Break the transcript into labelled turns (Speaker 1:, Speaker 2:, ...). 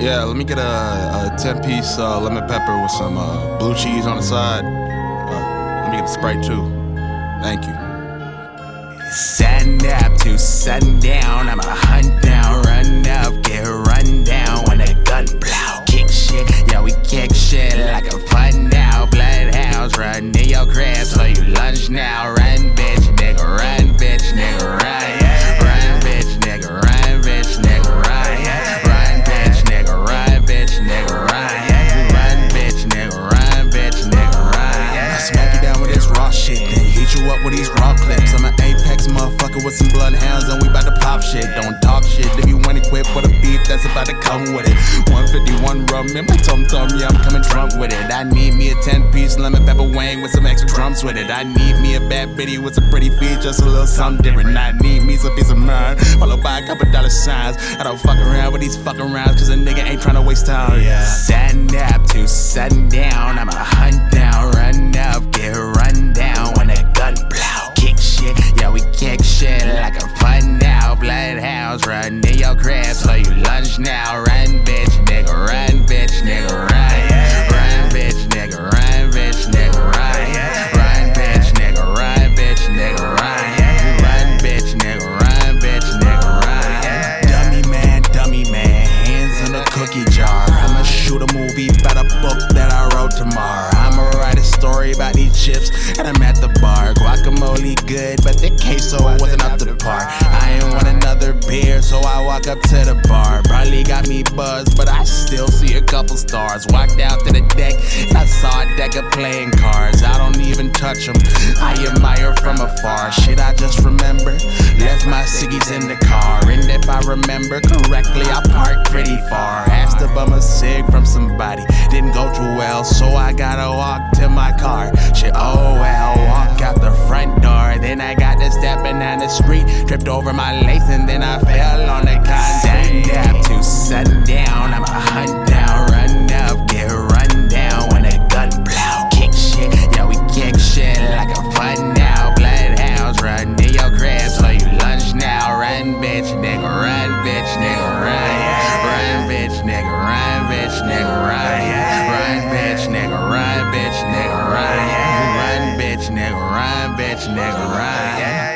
Speaker 1: Yeah, let me get a, a 10 piece uh, lemon pepper with some uh, blue cheese on the side. Uh, let me get a Sprite too. Thank you.
Speaker 2: Sun up to sundown, I'ma hunt down, run
Speaker 1: some bloodhounds, and we bout to pop shit. Don't talk shit if you wanna quit for the beef that's about to come with it. 151 rum in my tum tum, yeah, I'm coming drunk with it. I need me a 10 piece lemon pepper wang with some extra drums with it. I need me a bad bitty with some pretty feet, just a little something different. I need me some piece of mind, followed by a couple dollar signs. I don't fuck around with these fucking rounds, cause a nigga ain't trying to waste time. Yeah.
Speaker 2: Sun up to setting down. I'ma hunt down, run up, now. Run, bitch, nigga, run, bitch, nigga, run. Run, bitch, nigga, run, bitch, nigga, run. Run, bitch, nigga, run, bitch, nigga, run. Run, bitch, nigga, run, bitch, nigga, run.
Speaker 1: Dummy man, dummy man, hands in a cookie jar. I'ma shoot a movie about a book that I wrote tomorrow. I'ma write a story about these chips, and I'm at the bar. Guacamole good, but the queso wasn't up to par. So I walk up to the bar. Barley got me buzzed, but I still see a couple stars. Walked out to the deck, I saw a deck of playing cards. I don't even touch them, I admire from afar. Shit, I just remember. Left my ciggies in the car, and if I remember correctly, I parked pretty far. Asked to bum a cig from somebody, didn't go too well, so I gotta walk to my car. Got stepping down the street, tripped over my lace, and then I fell on the.
Speaker 2: Sun up to sundown, I'ma hunt down, run up, get run down when the gun blow. Kick shit, yeah, we kick shit like a fun now. Bloodhounds run in your crib, so you lunge now. Run, bitch, nigga, run, bitch, nigga, run. Run, bitch, nigga, run, bitch, nigga, run. Run, bitch, nigga, run, catching that ride.